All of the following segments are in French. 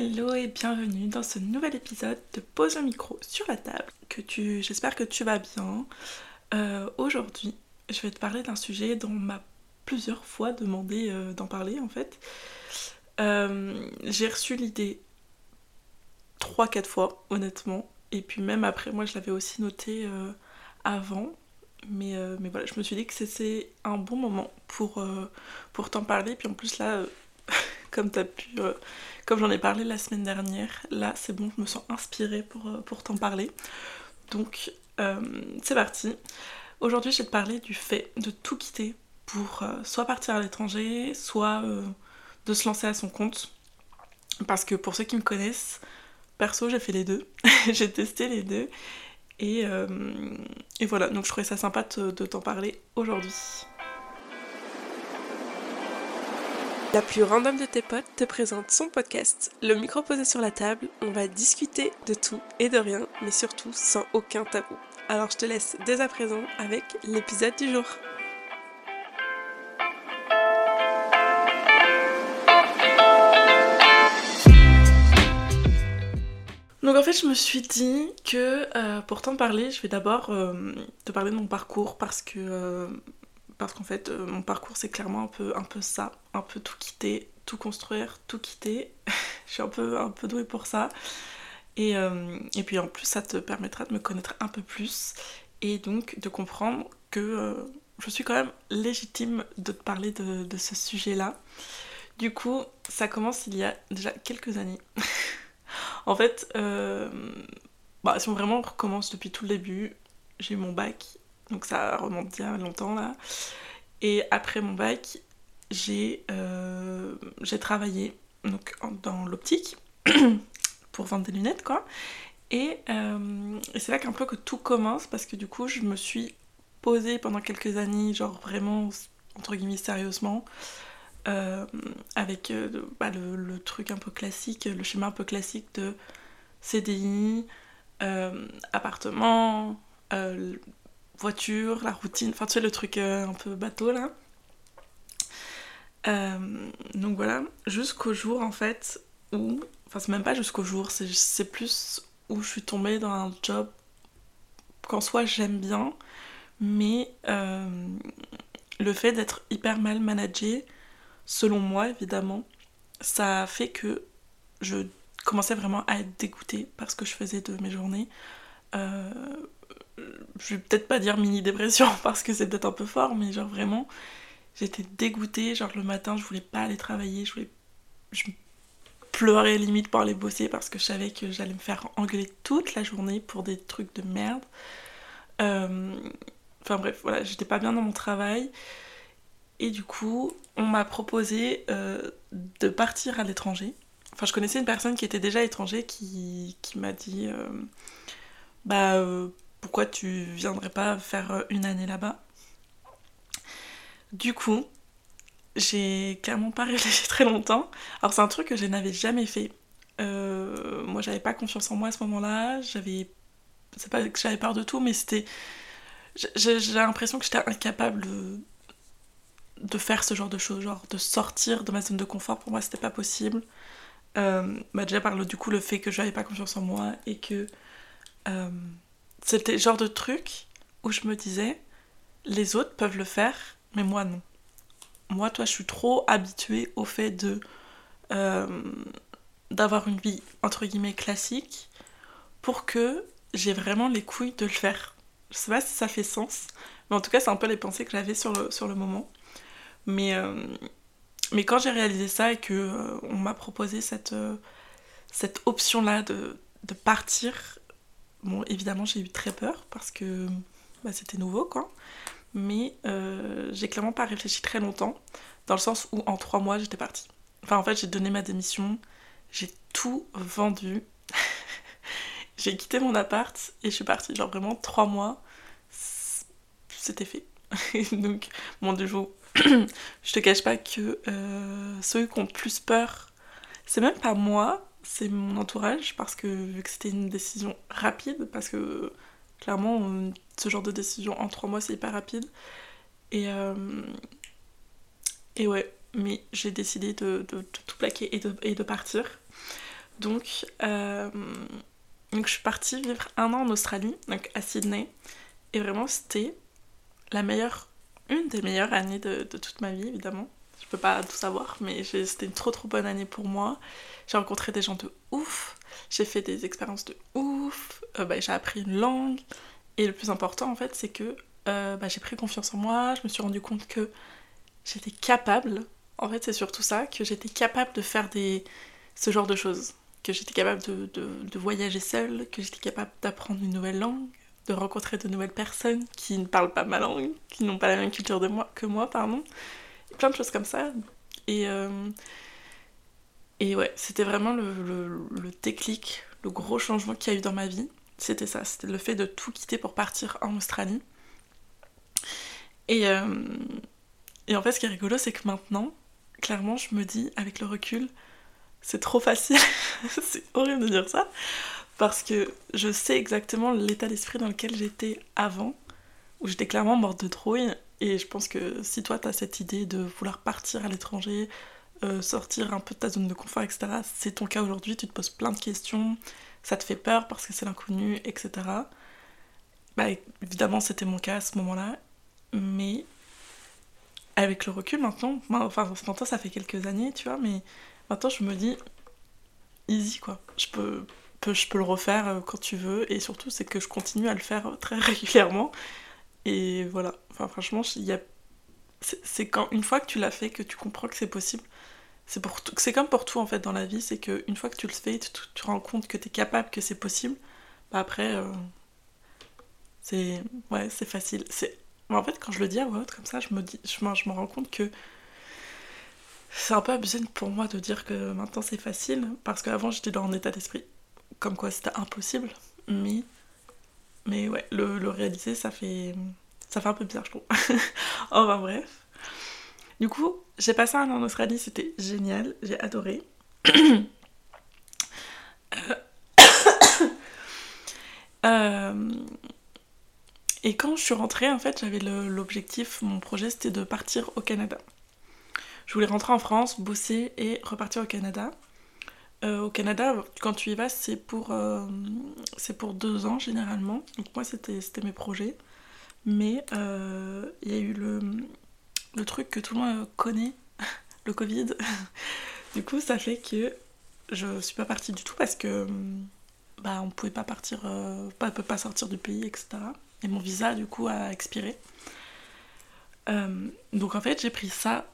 Hello et bienvenue dans ce nouvel épisode de Pose un micro sur la table. Que tu, j'espère que tu vas bien. Euh, aujourd'hui, je vais te parler d'un sujet dont on m'a plusieurs fois demandé euh, d'en parler en fait. Euh, j'ai reçu l'idée 3-4 fois, honnêtement. Et puis même après, moi je l'avais aussi noté avant. Mais, mais voilà, je me suis dit que c'était un bon moment pour, pour t'en parler. Puis en plus là, comme as pu comme j'en ai parlé la semaine dernière, là c'est bon, je me sens inspirée pour, euh, pour t'en parler. Donc euh, c'est parti. Aujourd'hui je vais te parler du fait de tout quitter pour euh, soit partir à l'étranger, soit de se lancer à son compte. Parce que pour ceux qui me connaissent, perso j'ai fait les deux, j'ai testé les deux. Et, et, voilà, donc je trouvais ça sympa de t'en parler aujourd'hui. La plus random de tes potes te présente son podcast. Le micro posé sur la table, on va discuter de tout et de rien, mais surtout sans aucun tabou. Alors je te laisse dès à présent avec l'épisode du jour. Donc en fait je me suis dit que euh, pour t'en parler, je vais d'abord euh, te parler de mon parcours parce que euh, parce qu'en fait euh, mon parcours c'est clairement un peu, un peu ça, un peu tout quitter, tout construire, tout quitter. je suis un peu, un peu douée pour ça. Et, euh, et, puis en plus ça te permettra de me connaître un peu plus et donc de comprendre que euh, je suis quand même légitime de te parler de, ce sujet-là. Du coup, ça commence il y a déjà quelques années. en fait, bah, si on vraiment recommence depuis tout le début, j'ai mon bac donc ça remonte bien longtemps là. Et après mon bac, j'ai euh, travaillé dans l'optique pour vendre des lunettes quoi. Et, euh, et c'est là qu'un peu que tout commence parce que du coup je me suis posée pendant quelques années, genre vraiment entre guillemets sérieusement, euh, avec bah, le, le, truc un peu classique, le schéma un peu classique de CDI, appartement, voiture, la routine, enfin tu sais le truc euh, un peu bateau là. Euh, donc voilà, jusqu'au jour en fait où, enfin c'est même pas jusqu'au jour, c'est plus où je suis tombée dans un job qu'en soi j'aime bien, mais euh, le fait d'être hyper mal managé, selon moi évidemment, ça fait que je commençais vraiment à être dégoûtée par ce que je faisais de mes journées je vais peut-être pas dire mini dépression parce que c'est peut-être un peu fort, mais genre vraiment, j'étais dégoûtée. Genre le matin, je voulais pas aller travailler, je voulais. Je pleurais limite pour aller bosser parce que je savais que j'allais me faire engueuler toute la journée pour des trucs de merde. Euh, enfin bref, voilà, j'étais pas bien dans mon travail. Et du coup, on m'a proposé euh, de partir à l'étranger. Enfin, je connaissais une personne qui était déjà étranger qui, qui m'a dit euh, Bah pourquoi tu viendrais pas faire euh, une année là-bas Du coup, j'ai clairement pas réfléchi très longtemps. Alors c'est un truc que je n'avais jamais fait. Euh, moi j'avais pas confiance en moi à ce moment-là. J'avais, c'est pas que j'avais peur de tout, mais c'était, j'ai l'impression que j'étais incapable de... faire ce genre de choses, genre de sortir de ma zone de confort. Pour moi c'était pas possible. Euh, bah déjà par le, du coup le fait que j'avais pas confiance en moi et que c'était le genre de truc où je me disais, les autres peuvent le faire, mais moi non. Moi, toi, je suis trop habituée au fait de euh, d'avoir une vie entre guillemets classique pour que j'ai vraiment les couilles de le faire. Je sais pas si ça fait sens, mais en tout cas, c'est un peu les pensées que j'avais sur le, moment. Mais, euh, mais quand j'ai réalisé ça et que euh, m'a proposé cette, option-là de partir Bon, évidemment, j'ai eu très peur parce que bah, c'était nouveau, quoi. Mais euh, j'ai clairement pas réfléchi très longtemps, dans le sens où en trois mois, j'étais partie. Enfin, en fait, j'ai donné ma démission, j'ai tout vendu. j'ai quitté mon appart et je suis partie. Genre vraiment trois mois, c'était fait. Donc, mon Dieu, je te cache pas que euh, ceux qui ont plus peur, c'est même pas moi, c'est mon entourage parce que vu que c'était une décision rapide, parce que clairement ce genre de décision en trois mois c'est hyper rapide. Et, euh, et ouais, mais j'ai décidé de, tout plaquer et de, partir. Donc, euh, donc je suis partie vivre un an en Australie, donc à Sydney. Et vraiment, c'était la meilleure, une des meilleures années de, toute ma vie, évidemment. Je peux pas tout savoir, mais c'était une trop trop bonne année pour moi. J'ai rencontré des gens de ouf, j'ai fait des expériences de ouf, euh, bah, j'ai appris une langue. Et le plus important, en fait, c'est que euh, bah, j'ai pris confiance en moi, je me suis rendu compte que j'étais capable, en fait, c'est surtout ça, que j'étais capable de faire des, ce genre de choses que j'étais capable de, voyager seule, que j'étais capable d'apprendre une nouvelle langue, de rencontrer de nouvelles personnes qui ne parlent pas ma langue, qui n'ont pas la même culture de que moi, pardon. Plein de choses comme ça. Et, euh, et ouais, c'était vraiment le, le, déclic, le gros changement qu'il y a eu dans ma vie. C'était ça, c'était le fait de tout quitter pour partir en Australie. Et, euh, et en fait, ce qui est rigolo, c'est que maintenant, clairement, je me dis, avec le recul, c'est trop facile. c'est horrible de dire ça. Parce que je sais exactement l'état d'esprit dans lequel j'étais avant, où j'étais clairement morte de trouille. Et je pense que si toi, t'as cette idée de vouloir partir à l'étranger, euh, sortir un peu de ta zone de confort, etc., c'est ton cas aujourd'hui, tu te poses plein de questions, ça te fait peur parce que c'est l'inconnu, etc. Bah, évidemment, c'était mon cas à ce moment-là. Mais avec le recul maintenant, enfin, maintenant ça fait quelques années, tu vois, mais Maintenant, je me dis, easy quoi. Je peux, je peux le refaire euh, quand tu veux. Et surtout, c'est que je continue à le faire très régulièrement. Et voilà. Enfin, franchement, a... c'est quand une fois que tu l'as fait que tu comprends que c'est possible. C'est pour c'est comme pour tout en fait dans la vie, c'est que une fois que tu le fais, tu, te rends compte que tu es capable, que c'est possible. Bah après, euh, c'est ouais, c'est facile. C'est en fait quand je le dis à voix comme ça, je me dis, je me rends compte que c'est un peu abusé pour moi de dire que maintenant c'est facile, parce qu'avant j'étais dans un état d'esprit comme quoi c'était impossible, mais, mais ouais, le, réaliser ça fait, ça fait un peu bizarre je trouve. enfin bref. Du coup, j'ai passé un an en Australie, c'était génial, j'ai adoré. Euh, et quand je suis rentrée, en fait, j'avais l'objectif, mon projet c'était de partir au Canada. Je voulais rentrer en France, bosser et repartir au Canada. Euh, au Canada, quand tu y vas, c'est pour, euh, pour deux ans généralement. Donc moi, c'était mes projets. Mais euh, il y a eu le, le truc que tout le monde connaît, le Covid. du coup, ça fait que je suis pas partie du tout parce que bah, on pouvait pas partir, pas, pas sortir du pays, etc. Et mon visa, du coup, a expiré. donc en fait, j'ai pris ça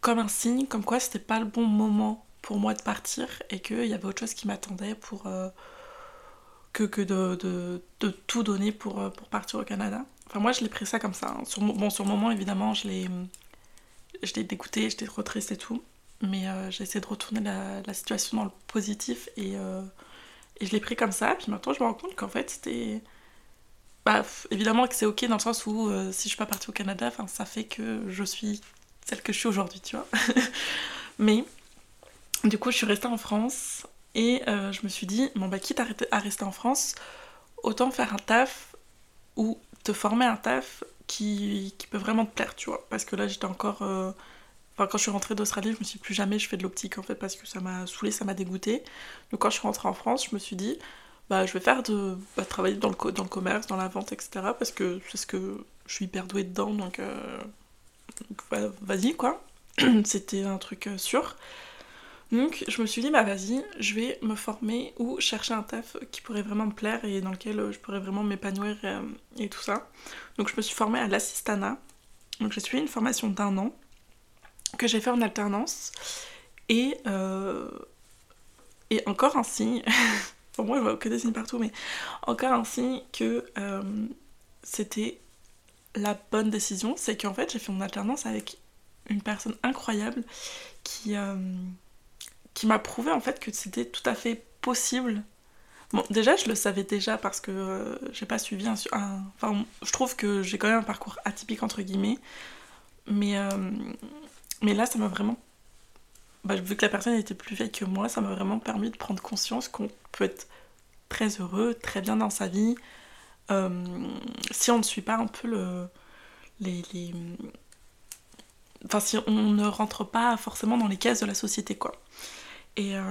comme un signe, comme quoi c'était pas le bon moment pour moi de partir et qu'il y avait autre chose qui m'attendait pour euh, que, que de, de, tout donner pour, euh, pour partir au Canada. Enfin moi je l'ai pris ça comme ça. Hein. Sur, bon sur le moment évidemment je l'ai je l'ai dégoûté, j'étais trop triste et tout. Mais euh, j'ai essayé de retourner la, la, situation dans le positif et, et je l'ai pris comme ça. Puis maintenant je me rends compte qu'en fait c'était... Bah, évidemment que c'est ok dans le sens où si je suis pas partie au Canada, ça fait que je suis celle que je suis aujourd'hui, tu vois. Mais du coup, je suis restée en France et euh, je me suis dit, bon bah quitte à rester en France, autant faire un taf ou te former un taf qui, peut vraiment te plaire, tu vois. Parce que là, j'étais encore... Euh, enfin, quand je suis rentrée d'Australie, je me suis plus jamais je fais de l'optique en fait parce que ça m'a saoulé, ça m'a dégoûté. Donc quand je suis rentrée en France, je me suis dit, bah je vais faire de... Bah, travailler dans le, commerce, dans la vente, etc. Parce que c'est ce que je suis hyper douée dedans, donc... Euh, vas-y quoi. C'était un truc sûr. Donc je me suis dit, bah vas-y, je vais me former ou chercher un taf qui pourrait vraiment me plaire et dans lequel euh, je pourrais vraiment m'épanouir euh, et, tout ça. Donc je me suis formée à l'assistana. Donc j'ai suivi une formation d'un an que j'ai fait en alternance. Et, et encore un signe, pour moi je vois que des signes partout, mais encore un signe que c'était la bonne décision, c'est qu'en fait j'ai fait mon alternance avec une personne incroyable qui, euh, qui m'a prouvé en fait que c'était tout à fait possible. Bon, déjà je le savais déjà parce que euh, j'ai pas suivi un, Enfin, je trouve que j'ai quand même un parcours atypique entre guillemets, mais, euh, mais là ça m'a vraiment. Bah, vu que la personne était plus vieille que moi, ça m'a vraiment permis de prendre conscience qu'on peut être très heureux, très bien dans sa vie, euh, si on ne suit pas un peu le, les, Enfin, si on ne rentre pas forcément dans les cases de la société, quoi. Et, euh,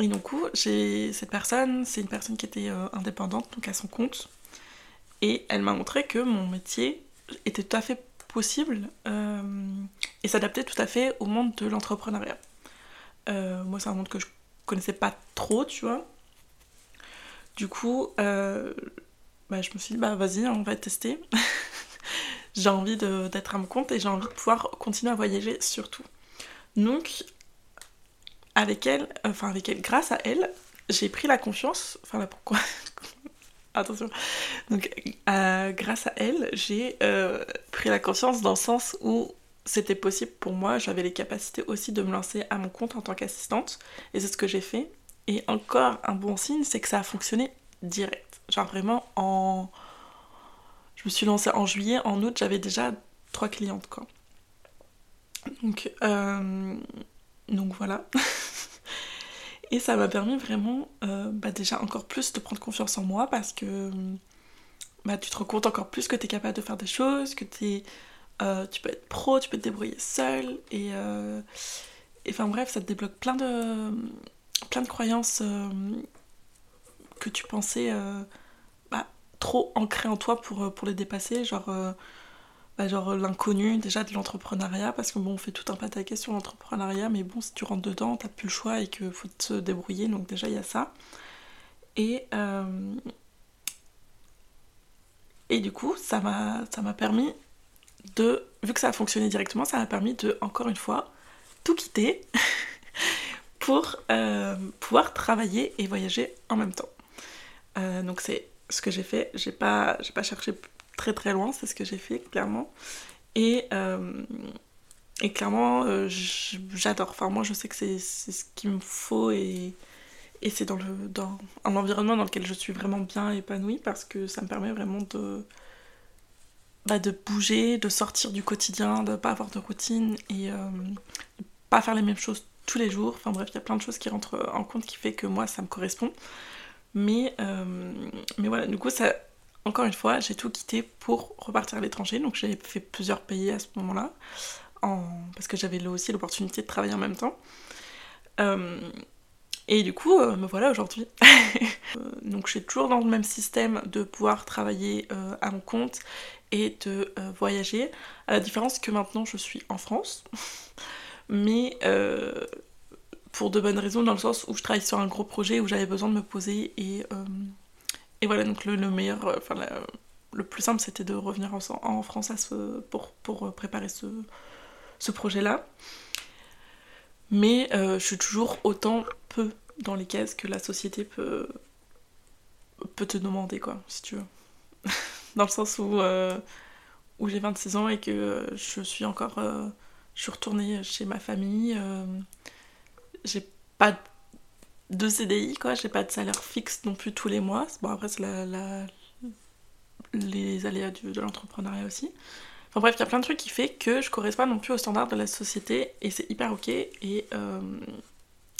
et j'ai cette personne, c'est une personne qui était indépendante, donc à son compte. Et elle m'a montré que mon métier était tout à fait possible et s'adaptait tout à fait au monde de l'entrepreneuriat. moi, c'est un monde que je connaissais pas trop, tu vois. Du coup, euh, bah, je me suis dit, bah vas-y, on va tester. j'ai envie d'être à mon compte et j'ai envie de pouvoir continuer à voyager surtout. Donc, avec elle, enfin avec elle, grâce à elle, j'ai pris la confiance. Enfin là, pourquoi Attention. Donc, euh, grâce à elle, j'ai euh, pris la confiance dans le sens où c'était possible pour moi, j'avais les capacités aussi de me lancer à mon compte en tant qu'assistante, et c'est ce que j'ai fait. Et encore un bon signe, c'est que ça a fonctionné direct. Genre vraiment en... Je me suis lancée en juillet, en août, j'avais déjà trois clientes, quoi. Donc, euh, Donc voilà. et ça m'a permis vraiment, euh, bah déjà encore plus de prendre confiance en moi parce que bah, tu te rends compte encore plus que tu es capable de faire des choses, que euh, tu peux être pro, tu peux te débrouiller seul. Euh, et, enfin bref, ça te débloque plein de, plein de croyances que tu pensais bah, trop ancrées en toi pour, pour les dépasser. Genre, bah, genre l'inconnu déjà de l'entrepreneuriat. Parce que bon, on fait tout un pataquès sur l'entrepreneuriat. Mais bon, si tu rentres dedans, t'as plus le choix et qu'il faut te débrouiller. Donc déjà, il y a ça. Et... Et du coup, ça m'a permis de, vu que ça a fonctionné directement, ça m'a permis de, encore une fois, tout quitter pour euh, pouvoir travailler et voyager en même temps. Euh, donc c'est ce que j'ai fait. J'ai pas, j'ai pas cherché très très loin, c'est ce que j'ai fait clairement. Et, euh, et clairement, j'adore. Enfin moi, je sais que c'est, ce qu'il me faut et, et c'est dans, le, dans un environnement dans lequel je suis vraiment bien épanouie parce que ça me permet vraiment de bah, de bouger, de sortir du quotidien, de pas avoir de routine et euh, pas faire les mêmes choses tous les jours. Enfin bref, il y a plein de choses qui rentrent en compte qui fait que moi ça me correspond. Mais, euh, mais voilà, du coup, ça, encore une fois, j'ai tout quitté pour repartir à l'étranger. Donc j'ai fait plusieurs pays à ce moment-là, parce que j'avais aussi l'opportunité de travailler en même temps. Euh, et du coup, euh, me voilà aujourd'hui. donc je suis toujours dans le même système de pouvoir travailler à mon compte et de euh, voyager. À la différence que maintenant je suis en France, mais euh, pour de bonnes raisons, dans le sens où je travaille sur un gros projet où j'avais besoin de me poser et, euh, et voilà, donc le, meilleur, enfin le plus simple c'était de revenir en, en France pour, pour préparer ce, projet-là. Mais je suis toujours autant peu dans les cases que la société peut, te demander, quoi, si tu veux. dans le sens où, euh, j'ai 26 ans et que je suis encore. Euh, je suis retournée chez ma famille. Euh, j'ai pas de CDI, quoi. J'ai pas de salaire fixe non plus tous les mois. Bon, après, c'est la, les aléas de l'entrepreneuriat aussi. Enfin bref, il y a plein de trucs qui fait que je correspond non plus aux standards de la société et c'est hyper ok. Et,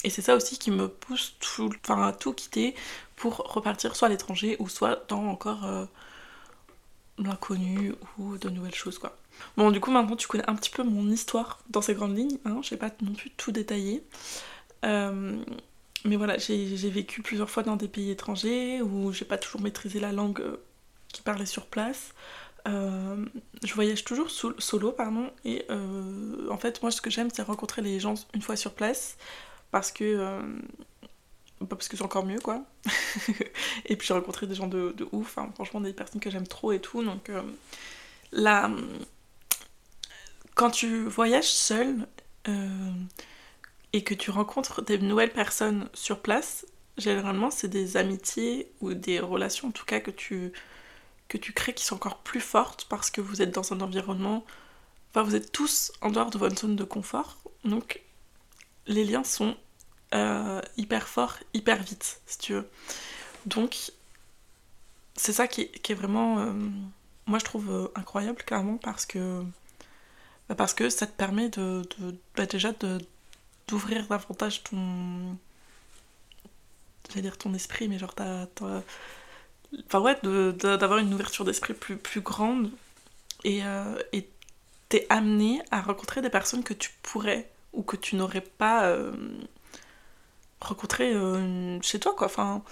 et c'est ça aussi qui me pousse tout, enfin, à tout quitter pour repartir soit à l'étranger ou soit dans encore l'inconnu ou de nouvelles choses quoi. Bon du coup maintenant tu connais un petit peu mon histoire dans ces grandes lignes, hein, je vais pas non plus tout détailler. Euh, mais voilà, j'ai vécu plusieurs fois dans des pays étrangers où j'ai pas toujours maîtrisé la langue euh, qui parlait sur place. Euh, je voyage toujours solo, pardon, et en fait moi ce que j'aime c'est rencontrer les gens une fois sur place parce que parce que c'est encore mieux quoi. et puis j'ai rencontré des gens de, ouf, hein. franchement des personnes que j'aime trop et tout. Donc euh, là, quand tu voyages seul euh, et que tu rencontres des nouvelles personnes sur place, généralement c'est des amitiés ou des relations en tout cas que tu, que tu crées qui sont encore plus fortes parce que vous êtes dans un environnement, enfin vous êtes tous en dehors de votre zone de confort. Donc les liens sont euh, hyper fort, hyper vite, si tu veux. Donc, c'est ça qui est, vraiment, euh, moi je trouve euh, incroyable, clairement, parce que, bah, parce que ça te permet de, bah, déjà d'ouvrir davantage ton. J'allais dire ton esprit, mais genre, t'as. Enfin, ouais, d'avoir une ouverture d'esprit plus, plus grande et t'es amené à rencontrer des personnes que tu pourrais ou que tu n'aurais pas rencontrer chez toi, quoi. Enfin,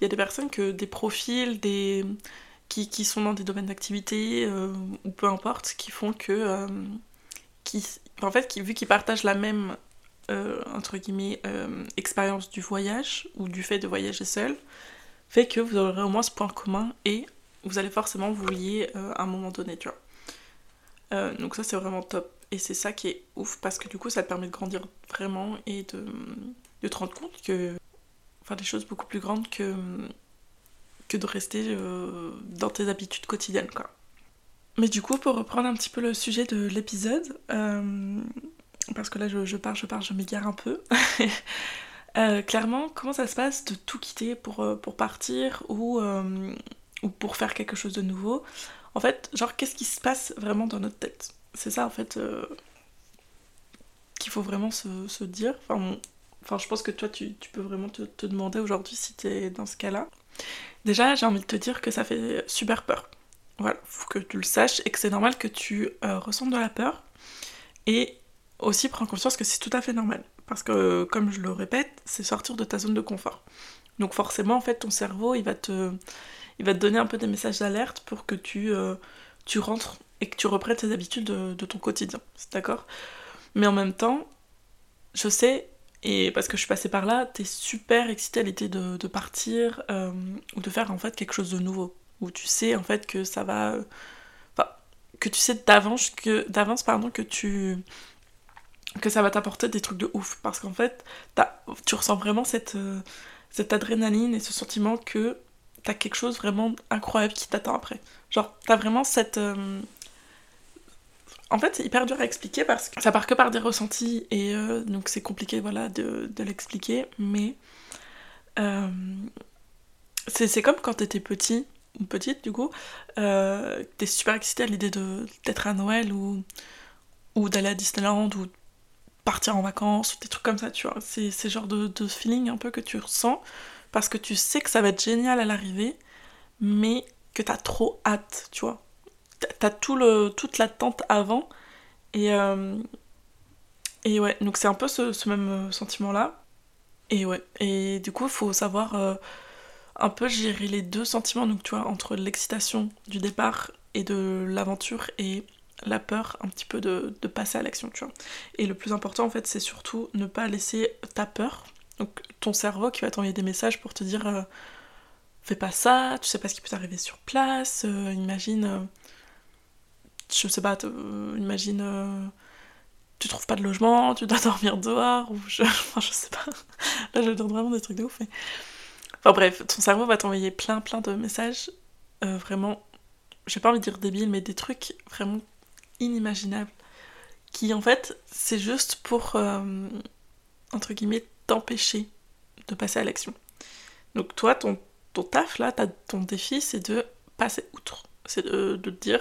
il y a des personnes que des profils, des qui, qui sont dans des domaines d'activité ou peu importe, qui font que qui, en fait, vu qu'ils partagent la même entre guillemets expérience du voyage ou du fait de voyager seul, fait que vous aurez au moins ce point commun et vous allez forcément vous lier à un moment donné, tu vois. donc ça c'est vraiment top. Et c'est ça qui est ouf parce que du coup ça te permet de grandir vraiment et de, te rendre compte que. Enfin des choses beaucoup plus grandes que, que de rester euh, dans tes habitudes quotidiennes quoi. Mais du coup pour reprendre un petit peu le sujet de l'épisode, euh, parce que là je, pars, je pars, je m'égare un peu. Euh, clairement, comment ça se passe de tout quitter pour, pour partir ou, ou pour faire quelque chose de nouveau? En fait, genre, qu'est-ce qui se passe vraiment dans notre tête? C'est ça en fait euh, qu'il faut vraiment se, dire. Enfin, enfin, je pense que toi, tu, peux vraiment te, demander aujourd'hui si tu es dans ce cas-là. Déjà, j'ai envie de te dire que ça fait super peur. Voilà, faut que tu le saches et que c'est normal que tu euh, ressentes de la peur. Et aussi prends conscience que c'est tout à fait normal. Parce que, comme je le répète, c'est sortir de ta zone de confort. Donc forcément, en fait, ton cerveau, il va te, il va te donner un peu des messages d'alerte pour que tu, euh, tu rentres et que tu reprennes tes habitudes de, ton quotidien. C'est d'accord? Mais en même temps, je sais, et parce que je suis passée par là, t'es super excitée à l'idée de, partir euh, ou de faire en fait quelque chose de nouveau. Où tu sais en fait que ça va. Enfin, que tu sais d'avance que, d'avance, pardon, que tu. Que ça va t'apporter des trucs de ouf. Parce qu'en fait, tu ressens vraiment cette, euh, cette adrénaline et ce sentiment que t'as quelque chose vraiment incroyable qui t'attend après. Genre, t'as vraiment cette. Euh, en fait, c'est hyper dur à expliquer parce que ça part que par des ressentis et euh, donc c'est compliqué voilà, de, l'expliquer, mais euh, c'est comme quand t'étais petit, ou petite du coup, t'es super excité à l'idée d'être à Noël ou, ou d'aller à Disneyland ou partir en vacances des trucs comme ça, tu vois. C'est ce genre de, de feeling un peu que tu ressens parce que tu sais que ça va être génial à l'arrivée, mais que t'as trop hâte, tu vois t'as tout le, toute l'attente avant. Et, euh, et ouais, donc c'est un peu ce, même euh, sentiment-là. Et ouais, et du coup, il faut savoir euh, un peu gérer les deux sentiments, donc tu vois, entre l'excitation du départ et de l'aventure et la peur un petit peu de, passer à l'action, tu vois. Et le plus important, en fait, c'est surtout ne pas laisser ta peur, donc ton cerveau qui va t'envoyer des messages pour te dire fais pas ça, tu sais pas ce qui peut t'arriver sur place, imagine je sais pas, euh, imagine, euh, tu trouves pas de logement, tu dois dormir dehors, ou je, sais pas. Là, je donne vraiment des trucs de ouf. Enfin bref, ton cerveau va t'envoyer plein, plein de messages, euh, vraiment, j'ai pas envie de dire débiles, mais des trucs vraiment inimaginables, qui en fait, c'est juste pour, entre guillemets, t'empêcher de passer à l'action. Donc toi, ton, ton taf, là, ton défi, c'est de passer outre. C'est de, de te dire,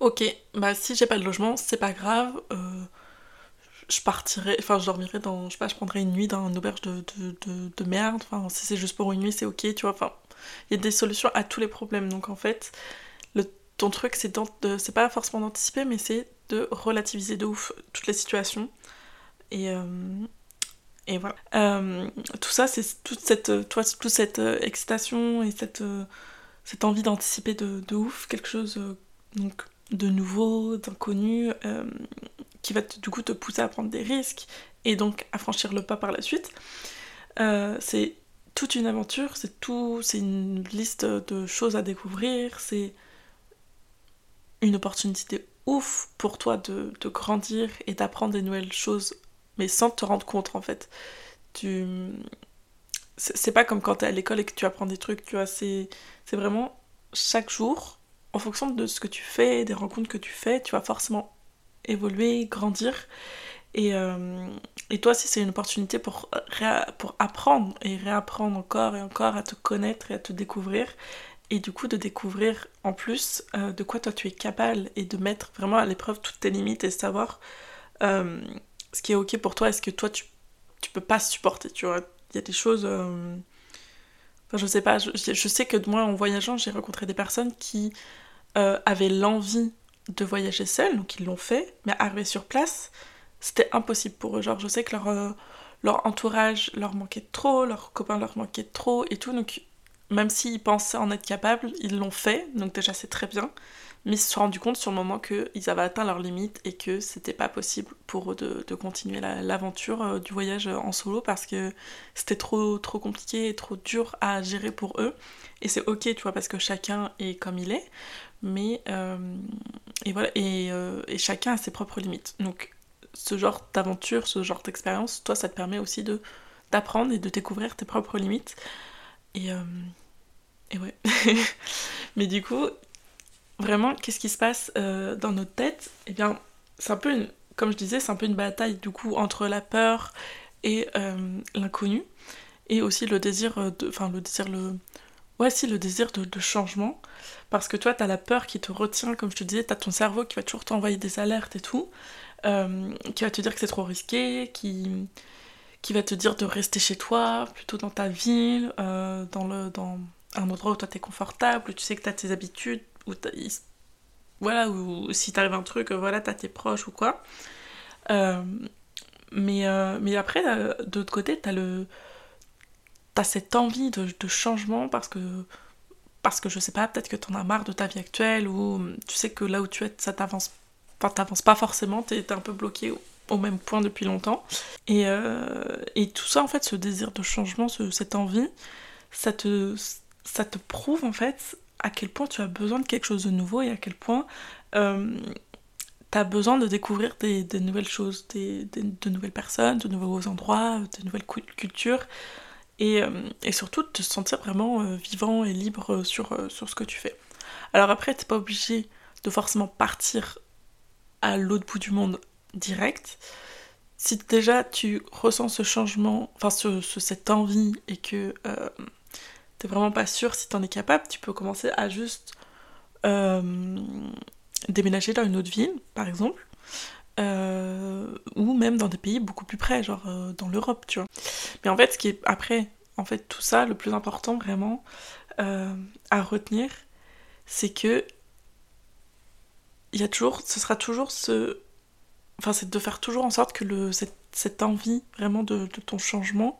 ok, bah si j'ai pas de logement, c'est pas grave. Euh, je partirai, enfin je dormirai dans, je sais pas, je prendrai une nuit dans une auberge de, de, merde. Enfin, si c'est juste pour une nuit, c'est ok, tu vois. Enfin, il y a des solutions à tous les problèmes. Donc en fait, ton truc, c'est c'est pas forcément d'anticiper, mais c'est de relativiser de ouf toutes les situations. Et, euh, et voilà. Euh, tout ça, c'est toute cette, toi, toute cette excitation et cette, cette envie d'anticiper de, de, ouf, quelque chose donc de nouveau, d'inconnu, euh, qui va du coup te pousser à prendre des risques et donc à franchir le pas par la suite. Euh, c'est toute une aventure, c'est tout, c'est une liste de choses à découvrir, c'est une opportunité ouf pour toi de, grandir et d'apprendre des nouvelles choses, mais sans te rendre compte en fait. Tu... C'est pas comme quand t'es à l'école et que tu apprends des trucs, tu vois, c'est vraiment chaque jour en fonction de ce que tu fais, des rencontres que tu fais, tu vas forcément évoluer, grandir. Et, euh, et toi aussi, c'est une opportunité pour, pour apprendre et réapprendre encore et encore à te connaître et à te découvrir. Et du coup, de découvrir en plus euh, de quoi toi tu es capable et de mettre vraiment à l'épreuve toutes tes limites et savoir euh, ce qui est ok pour toi et ce que toi tu, tu peux pas supporter. Tu vois, il y a des choses. Enfin, je sais pas, je, sais que moi en voyageant, j'ai rencontré des personnes qui euh, avaient l'envie de voyager seuls, donc ils l'ont fait, mais arriver sur place, c'était impossible pour eux. Genre, je sais que leur, euh, entourage leur manquait trop, leurs copains leur manquaient trop et tout. Même s'ils pensaient en être capables, ils l'ont fait, donc déjà c'est très bien. Mais ils se sont rendus compte sur le moment qu'ils avaient atteint leurs limites et que c'était pas possible pour eux de, continuer l'aventure euh, du voyage en solo parce que c'était trop, trop compliqué et trop dur à gérer pour eux. Et c'est ok, tu vois, parce que chacun est comme il est, mais. Euh, et voilà, euh, et, chacun a ses propres limites. Donc ce genre d'aventure, ce genre d'expérience, toi ça te permet aussi d'apprendre et de découvrir tes propres limites. Et, et ouais. mais du coup, vraiment, qu'est-ce qui se passe euh, dans notre tête? Eh bien, c'est un peu une, comme je disais, c'est un peu une bataille du coup entre la peur et euh, l'inconnu, et aussi le désir euh, de, enfin le désir le, ouais le désir de, changement, parce que toi t'as la peur qui te retient, comme je te disais, t'as ton cerveau qui va toujours t'envoyer des alertes et tout, qui va te dire que c'est trop risqué, qui qui va te dire de rester chez toi, plutôt dans ta ville, dans le dans un endroit où toi t'es confortable, où tu sais que t'as tes habitudes, où voilà, ou si t'arrive un truc, voilà, t'as tes proches ou quoi. Euh, mais, euh, après, euh, de l'autre côté, t'as le. T'as cette envie de, changement parce que. Parce que je sais pas, peut-être que t'en as marre de ta vie actuelle ou tu sais que là où tu es, ça t'avance. Pas forcément, t'es un peu bloqué au, même point depuis longtemps. Et, et tout ça, en fait, ce désir de changement, cette envie, ça te, ça te prouve en fait à quel point tu as besoin de quelque chose de nouveau et à quel point euh, tu as besoin de découvrir des, nouvelles choses, des, de nouvelles personnes, de nouveaux endroits, de nouvelles cultures et, euh, et surtout de te sentir vraiment euh, vivant et libre sur, sur ce que tu fais. Alors après, t'es pas obligé de forcément partir à l'autre bout du monde direct. Si déjà tu ressens ce changement, enfin ce, cette envie et que t'es vraiment pas sûr si t'en es capable, tu peux commencer à juste euh, déménager dans une autre ville, par exemple, euh, ou même dans des pays beaucoup plus près, genre euh, dans l'Europe, tu vois. Mais en fait, ce qui est après, en fait, tout ça, le plus important vraiment à retenir, c'est que il y a toujours, ce sera toujours ce, enfin, c'est de faire toujours en sorte que le, cette, cette envie vraiment de, de ton changement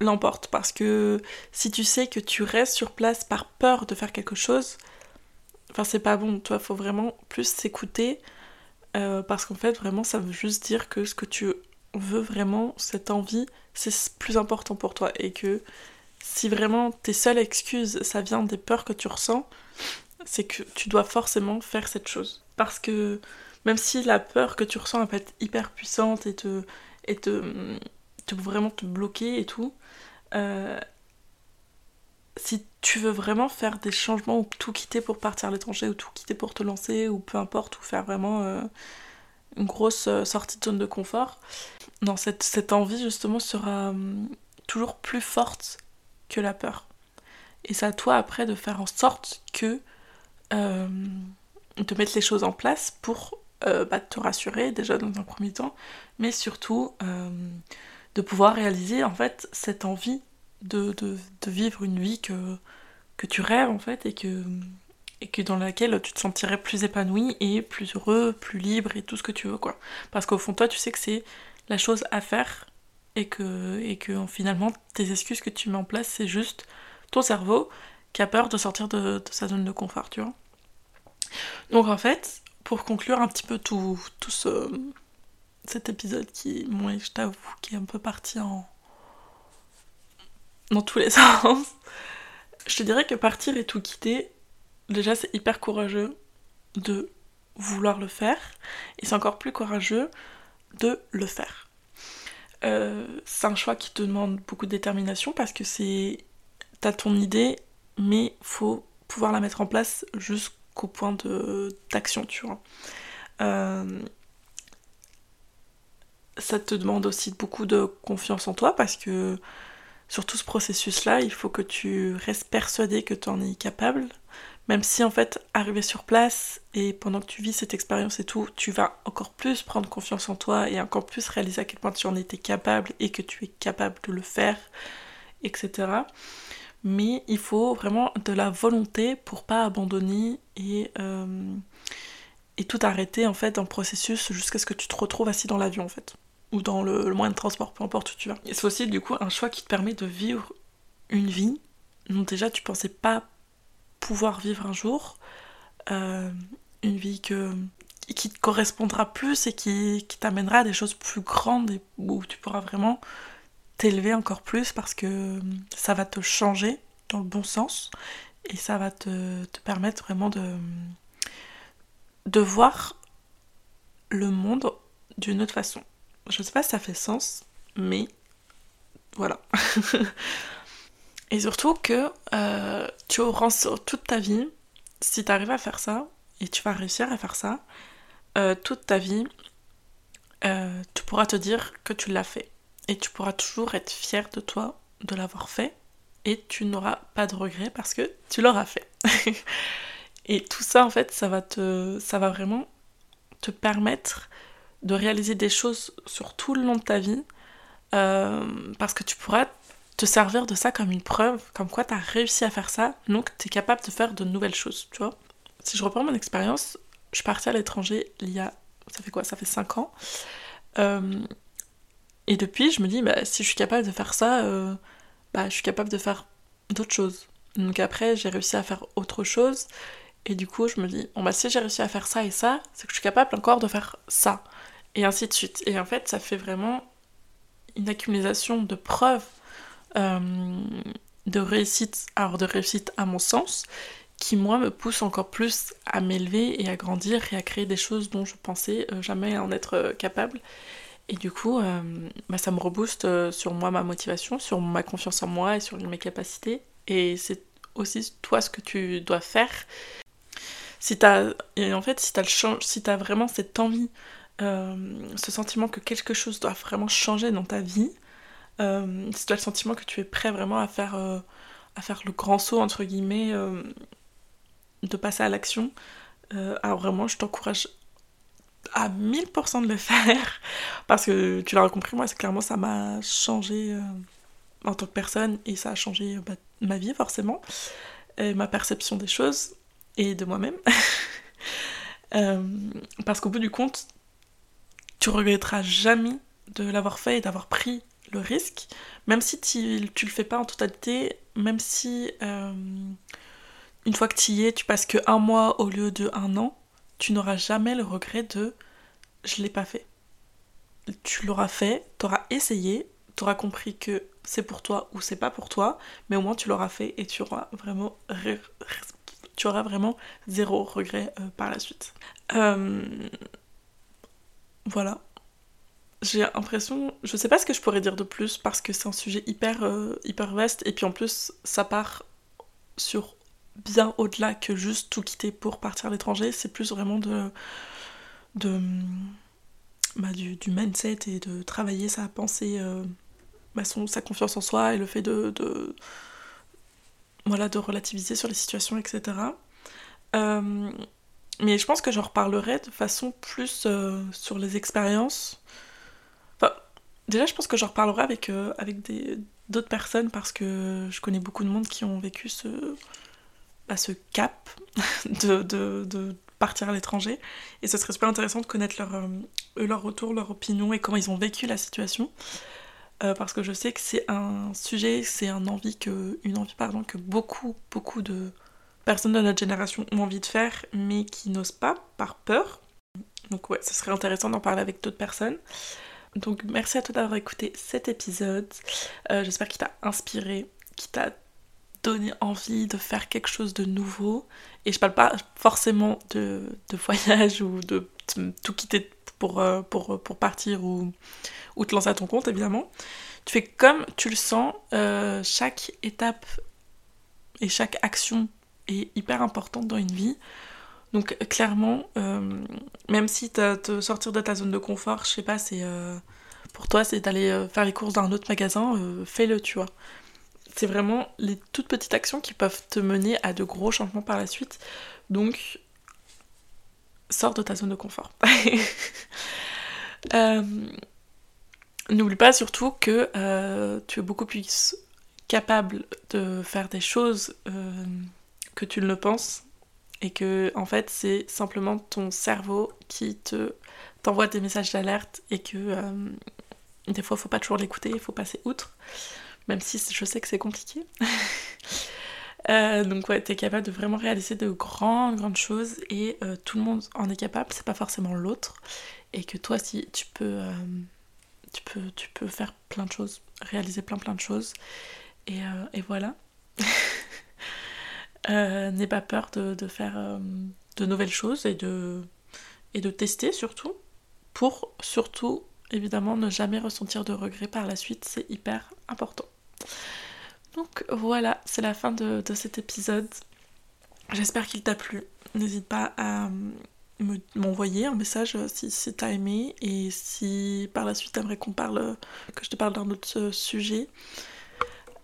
l'emporte. Parce que si tu sais que tu restes sur place par peur de faire quelque chose, enfin c'est pas bon, toi faut vraiment plus s'écouter euh, parce qu'en fait vraiment ça veut juste dire que ce que tu veux vraiment, cette envie, c'est plus important pour toi. Et que si vraiment tes seules excuses ça vient des peurs que tu ressens, c'est que tu dois forcément faire cette chose. Parce que même si la peur que tu ressens peut être hyper puissante et te, et te, te vraiment te bloquer et tout, euh, si tu veux vraiment faire des changements ou tout quitter pour partir à l'étranger ou tout quitter pour te lancer ou peu importe ou faire vraiment euh, une grosse euh, sortie de zone de confort, non, cette, cette envie justement sera hum, toujours plus forte que la peur. Et c'est à toi après de faire en sorte que de mettre les choses en place pour bah, te rassurer déjà dans un premier temps, mais surtout de pouvoir réaliser en fait cette envie de, vivre une vie que, que tu rêves en fait et que, et que dans laquelle tu te sentirais plus épanoui et plus heureux, plus libre et tout ce que tu veux quoi. Parce qu'au fond toi tu sais que c'est la chose à faire et que, et que finalement tes excuses que tu mets en place c'est juste ton cerveau qui a peur de sortir de, sa zone de confort, tu vois. Donc en fait, pour conclure un petit peu tout, tout ce, cet épisode qui, moi, je t'avoue, qui est un peu parti en. dans tous les sens. Je te dirais que partir et tout quitter, déjà, c'est hyper courageux de vouloir le faire, et c'est encore plus courageux de le faire. Euh, c'est un choix qui te demande beaucoup de détermination parce que c'est. T'as ton idée, mais faut pouvoir la mettre en place jusqu'au point d'action, tu vois. Euh, ça te demande aussi beaucoup de confiance en toi parce que sur tout ce processus-là, il faut que tu restes persuadé que tu en es capable. Même si en fait, arriver sur place et pendant que tu vis cette expérience et tout, tu vas encore plus prendre confiance en toi et encore plus réaliser à quel point tu en étais capable et que tu es capable de le faire, etc. Mais il faut vraiment de la volonté pour pas abandonner et, euh, tout arrêter en fait dans le processus jusqu'à ce que tu te retrouves assis dans l'avion en fait. ou dans le, moyen de transport, peu importe où tu vas. C'est aussi du coup un choix qui te permet de vivre une vie dont déjà tu pensais pas pouvoir vivre un jour, euh, une vie que, qui te correspondra plus et qui, qui t'amènera à des choses plus grandes et où tu pourras vraiment t'élever encore plus parce que ça va te changer dans le bon sens et ça va te, te permettre vraiment de, de voir le monde d'une autre façon. Je sais pas si ça fait sens, mais voilà. et surtout que euh, tu auras toute ta vie, si tu arrives à faire ça, et tu vas réussir à faire ça, euh, toute ta vie, euh, tu pourras te dire que tu l'as fait. Et tu pourras toujours être fier de toi de l'avoir fait. Et tu n'auras pas de regrets parce que tu l'auras fait. et tout ça, en fait, ça va, te, ça va vraiment te permettre de réaliser des choses sur tout le long de ta vie. Euh, parce que tu pourras te servir de ça comme une preuve, comme quoi tu as réussi à faire ça, donc tu es capable de faire de nouvelles choses, tu vois. Si je reprends mon expérience, je suis partie à l'étranger il y a, ça fait quoi? Ça fait 5 ans. Euh, et depuis, je me dis, bah, si je suis capable de faire ça, euh, bah, je suis capable de faire d'autres choses. Donc après, j'ai réussi à faire autre chose. Et du coup, je me dis, bon, bah, si j'ai réussi à faire ça et ça, c'est que je suis capable encore de faire ça. Et ainsi de suite. Et en fait, ça fait vraiment une accumulation de preuves euh, de réussite, alors de réussite à mon sens, qui moi me pousse encore plus à m'élever et à grandir et à créer des choses dont je pensais euh, jamais en être capable. Et du coup, bah, ça me rebooste sur moi ma motivation, sur ma confiance en moi et sur mes capacités. Et c'est aussi toi ce que tu dois faire. Si t'as, et en fait, si t'as, le si as vraiment cette envie, ce sentiment que quelque chose doit vraiment changer dans ta vie, euh, si tu as le sentiment que tu es prêt vraiment à faire, euh, à faire le grand saut, entre guillemets, euh, de passer à l'action, alors vraiment, je t'encourage à 1000% de le faire, parce que tu l'auras compris, moi, clairement, ça m'a changé en tant que personne, et ça a changé bah, ma vie, forcément, et ma perception des choses, et de moi-même. parce qu'au bout du compte, tu regretteras jamais de l'avoir fait et d'avoir pris le risque, même si tu, tu le fais pas en totalité, même si euh, une fois que tu y es, tu passes que un mois au lieu de un an, tu n'auras jamais le regret de je l'ai pas fait. Tu l'auras fait, tu auras essayé, tu auras compris que c'est pour toi ou c'est pas pour toi, mais au moins tu l'auras fait et tu auras vraiment tu auras vraiment zéro regret euh, par la suite. Euh, voilà, j'ai l'impression, je sais pas ce que je pourrais dire de plus parce que c'est un sujet hyper, euh, hyper vaste et puis en plus ça part sur bien au-delà que juste tout quitter pour partir à l'étranger, c'est plus vraiment de, de bah, du, du, mindset et de travailler sa pensée, euh, bah, son, sa confiance en soi et le fait de, de, voilà, de relativiser sur les situations, etc. Euh, mais je pense que j'en reparlerai de façon plus sur les expériences Déjà, je pense que j'en reparlerai avec, euh, avec d'autres personnes parce que je connais beaucoup de monde qui ont vécu ce, ce cap de, de, partir à l'étranger. Et ce serait super intéressant de connaître leur, euh, leur retour, leur opinion et comment ils ont vécu la situation. Euh, parce que je sais que c'est un sujet, c'est un envie que, une envie pardon, que beaucoup, beaucoup de personnes de notre génération ont envie de faire, mais qui n'osent pas par peur. Donc ouais, ce serait intéressant d'en parler avec d'autres personnes. Donc merci à toi d'avoir écouté cet épisode. Euh, j'espère qu'il t'a inspiré, qu'il t'a donné envie de faire quelque chose de nouveau. Et je parle pas forcément de, voyage ou de tout quitter pour, euh, pour, pour partir ou, ou te lancer à ton compte évidemment. Tu fais comme tu le sens. Euh, chaque étape et chaque action est hyper importante dans une vie. Donc clairement, euh, même si te sortir de ta zone de confort, je sais pas, c'est pour toi c'est d'aller faire les courses dans un autre magasin, fais-le, tu vois. C'est vraiment les toutes petites actions qui peuvent te mener à de gros changements par la suite. Donc sors de ta zone de confort. N'oublie pas surtout que tu es beaucoup plus capable de faire des choses que tu ne le penses et que en fait c'est simplement ton cerveau qui te t'envoie des messages d'alerte et que euh, des fois, faut pas toujours l'écouter, il faut passer outre. Même si je sais que c'est compliqué. Euh, donc ouais, t'es capable de vraiment réaliser de grandes, grandes choses et euh, tout le monde en est capable, c'est pas forcément l'autre. Et que toi, si tu peux, tu peux, tu peux faire plein de choses, réaliser plein plein de choses. Et, voilà. N'aie pas peur de, faire de nouvelles choses et de, et de tester surtout pour surtout évidemment ne jamais ressentir de regrets par la suite, c'est hyper important. Donc voilà, c'est la fin de, cet épisode. J'espère qu'il t'a plu. N'hésite pas à m'envoyer un message si, si t'as aimé et si par la suite t'aimerais qu'on parle, que je te parle d'un autre sujet.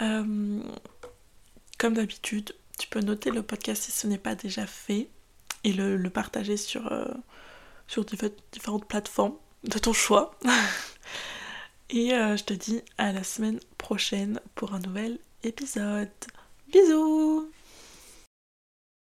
Euh, comme d'habitude, tu peux noter le podcast si ce n'est pas déjà fait et le, partager euh, sur différentes plateformes de ton choix. et euh, je te dis à la semaine prochaine pour un nouvel épisode. Bisous